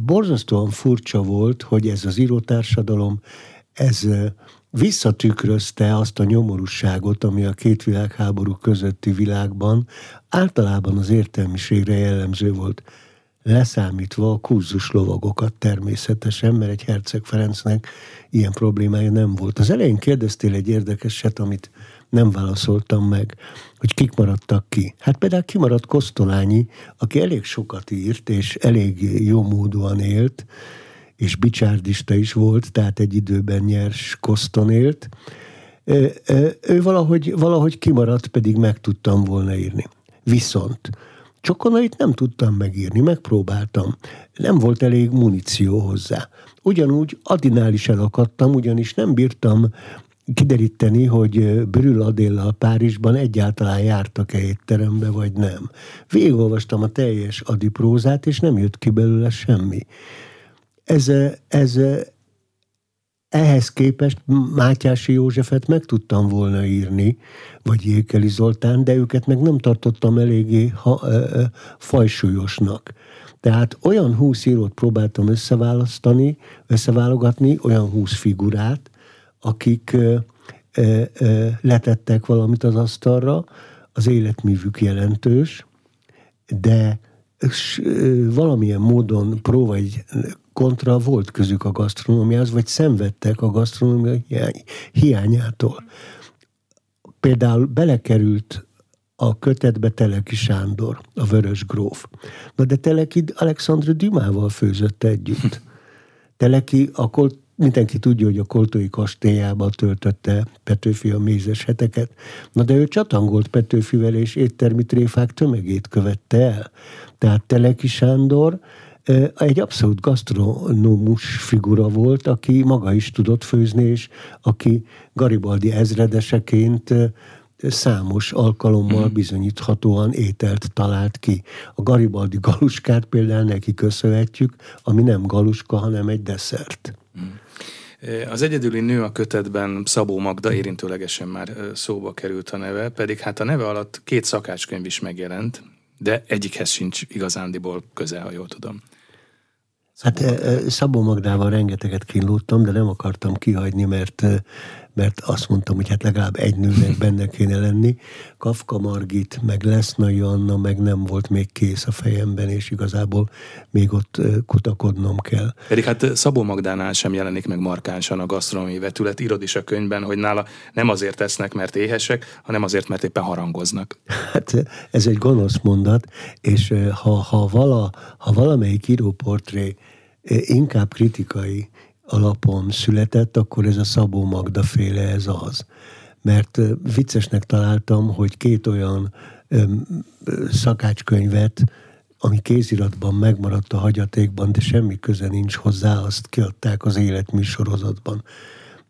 Speaker 2: borzasztóan furcsa volt, hogy ez az írótársadalom, ez visszatükrözte azt a nyomorúságot, ami a két világháború közötti világban általában az értelmiségre jellemző volt leszámítva a kurzus lovagokat természetesen, mert egy Herceg Ferencnek ilyen problémája nem volt. Az elején kérdeztél egy érdekeset, amit nem válaszoltam meg, hogy kik maradtak ki. Hát például kimaradt Kosztolányi, aki elég sokat írt, és elég jó módúan élt, és bicsárdista is volt, tehát egy időben nyers Koszton élt. Ő valahogy, valahogy kimaradt, pedig meg tudtam volna írni. Viszont Csokonait nem tudtam megírni, megpróbáltam. Nem volt elég muníció hozzá. Ugyanúgy Adinál is elakadtam, ugyanis nem bírtam kideríteni, hogy Brül Adéllal Párizsban egyáltalán jártak-e étterembe, vagy nem. Végigolvastam a teljes adiprózát, és nem jött ki belőle semmi. Ez, ez ehhez képest Mátyási Józsefet meg tudtam volna írni, vagy Jékeli Zoltán, de őket meg nem tartottam eléggé ha, ö, ö, fajsúlyosnak. Tehát olyan húsz írót próbáltam összeválasztani, összeválogatni, olyan húsz figurát, akik ö, ö, letettek valamit az asztalra, az életművük jelentős, de valamilyen módon pró vagy kontra volt közük a gasztronómiához, vagy szenvedtek a gasztronómia hiány, hiányától. Például belekerült a kötetbe Teleki Sándor, a Vörös Gróf. Na de Teleki Alexandre Dumával főzött együtt. Teleki akkor mindenki tudja, hogy a Koltói kastélyába töltötte Petőfi a mézes heteket. Na de ő csatangolt Petőfivel, és éttermi tréfák tömegét követte el. Tehát Teleki Sándor egy abszolút gasztronómus figura volt, aki maga is tudott főzni, és aki Garibaldi ezredeseként számos alkalommal mhm. bizonyíthatóan ételt talált ki. A Garibaldi galuskát például neki köszönhetjük, ami nem galuska, hanem egy desszert. Mhm.
Speaker 1: Az egyedüli nő a kötetben Szabó Magda érintőlegesen már szóba került a neve, pedig hát a neve alatt két szakácskönyv is megjelent, de egyikhez sincs igazándiból közel, ha jól tudom.
Speaker 2: Hát Szabó Magdával rengeteget kínlódtam, de nem akartam kihagyni, mert mert azt mondtam, hogy hát legalább egy nőnek benne kéne lenni. Kafka Margit, meg Lesznai Anna, meg nem volt még kész a fejemben, és igazából még ott kutakodnom kell.
Speaker 1: Pedig hát Szabó Magdánál sem jelenik meg markánsan a gasztronómiai vetület. Írod is a könyvben, hogy nála nem azért tesznek, mert éhesek, hanem azért, mert éppen harangoznak.
Speaker 2: Hát ez egy gonosz mondat, és ha, ha, vala, ha valamelyik íróportré inkább kritikai, alapon született, akkor ez a Szabó Magda féle ez az. Mert viccesnek találtam, hogy két olyan szakácskönyvet, ami kéziratban megmaradt a hagyatékban, de semmi köze nincs hozzá, azt kiadták az életműsorozatban.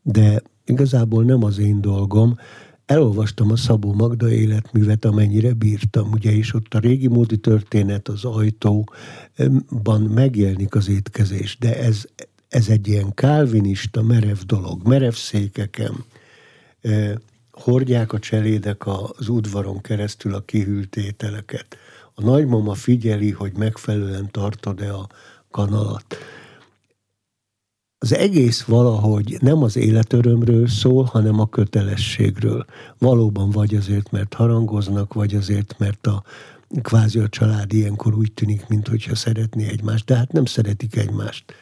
Speaker 2: De igazából nem az én dolgom. Elolvastam a Szabó Magda életművet, amennyire bírtam, ugye, és ott a régi módi történet, az ajtóban megjelenik az étkezés, de ez ez egy ilyen kálvinista, merev dolog, merev székeken, e, hordják a cselédek az udvaron keresztül a kihűlt ételeket. A nagymama figyeli, hogy megfelelően tartod-e a kanalat. Az egész valahogy nem az életörömről szól, hanem a kötelességről. Valóban vagy azért, mert harangoznak, vagy azért, mert a kvázi a család ilyenkor úgy tűnik, mintha szeretné egymást, de hát nem szeretik egymást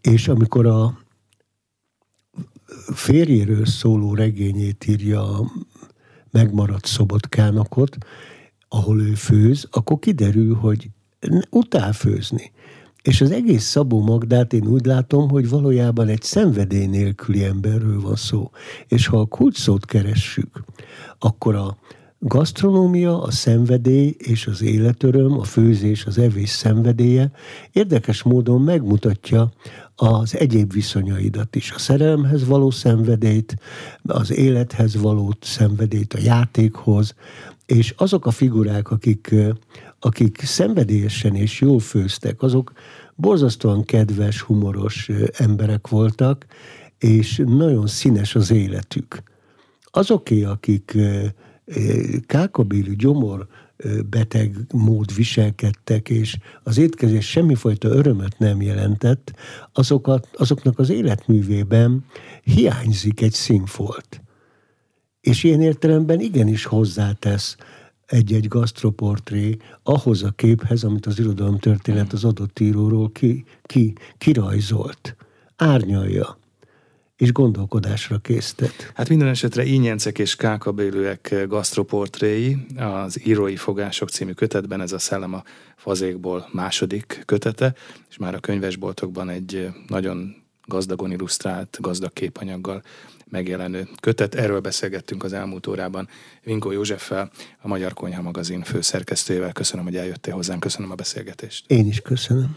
Speaker 2: és amikor a férjéről szóló regényét írja a megmaradt szobotkánakot, ahol ő főz, akkor kiderül, hogy utál főzni. És az egész Szabó Magdát én úgy látom, hogy valójában egy szenvedély nélküli emberről van szó. És ha a kulcsszót keressük, akkor a gasztronómia, a szenvedély és az életöröm, a főzés, az evés szenvedélye érdekes módon megmutatja az egyéb viszonyaidat is. A szerelemhez való szenvedélyt, az élethez való szenvedélyt, a játékhoz, és azok a figurák, akik, akik szenvedélyesen és jól főztek, azok borzasztóan kedves, humoros emberek voltak, és nagyon színes az életük. Azoké, akik kákabélű gyomor beteg mód viselkedtek, és az étkezés semmifajta örömöt nem jelentett, azokat, azoknak az életművében hiányzik egy színfolt. És ilyen értelemben igenis hozzátesz egy-egy gasztroportré ahhoz a képhez, amit az irodalomtörténet az adott íróról ki, ki, kirajzolt. Árnyalja és gondolkodásra késztet.
Speaker 1: Hát minden esetre Ínyencek és Kákabélőek gasztroportréi az Írói Fogások című kötetben, ez a Szellem a fazékból második kötete, és már a könyvesboltokban egy nagyon gazdagon illusztrált, gazdag képanyaggal megjelenő kötet. Erről beszélgettünk az elmúlt órában Vinkó Józseffel, a Magyar Konyha magazin főszerkesztőjével. Köszönöm, hogy eljöttél hozzánk, köszönöm a beszélgetést.
Speaker 2: Én is köszönöm.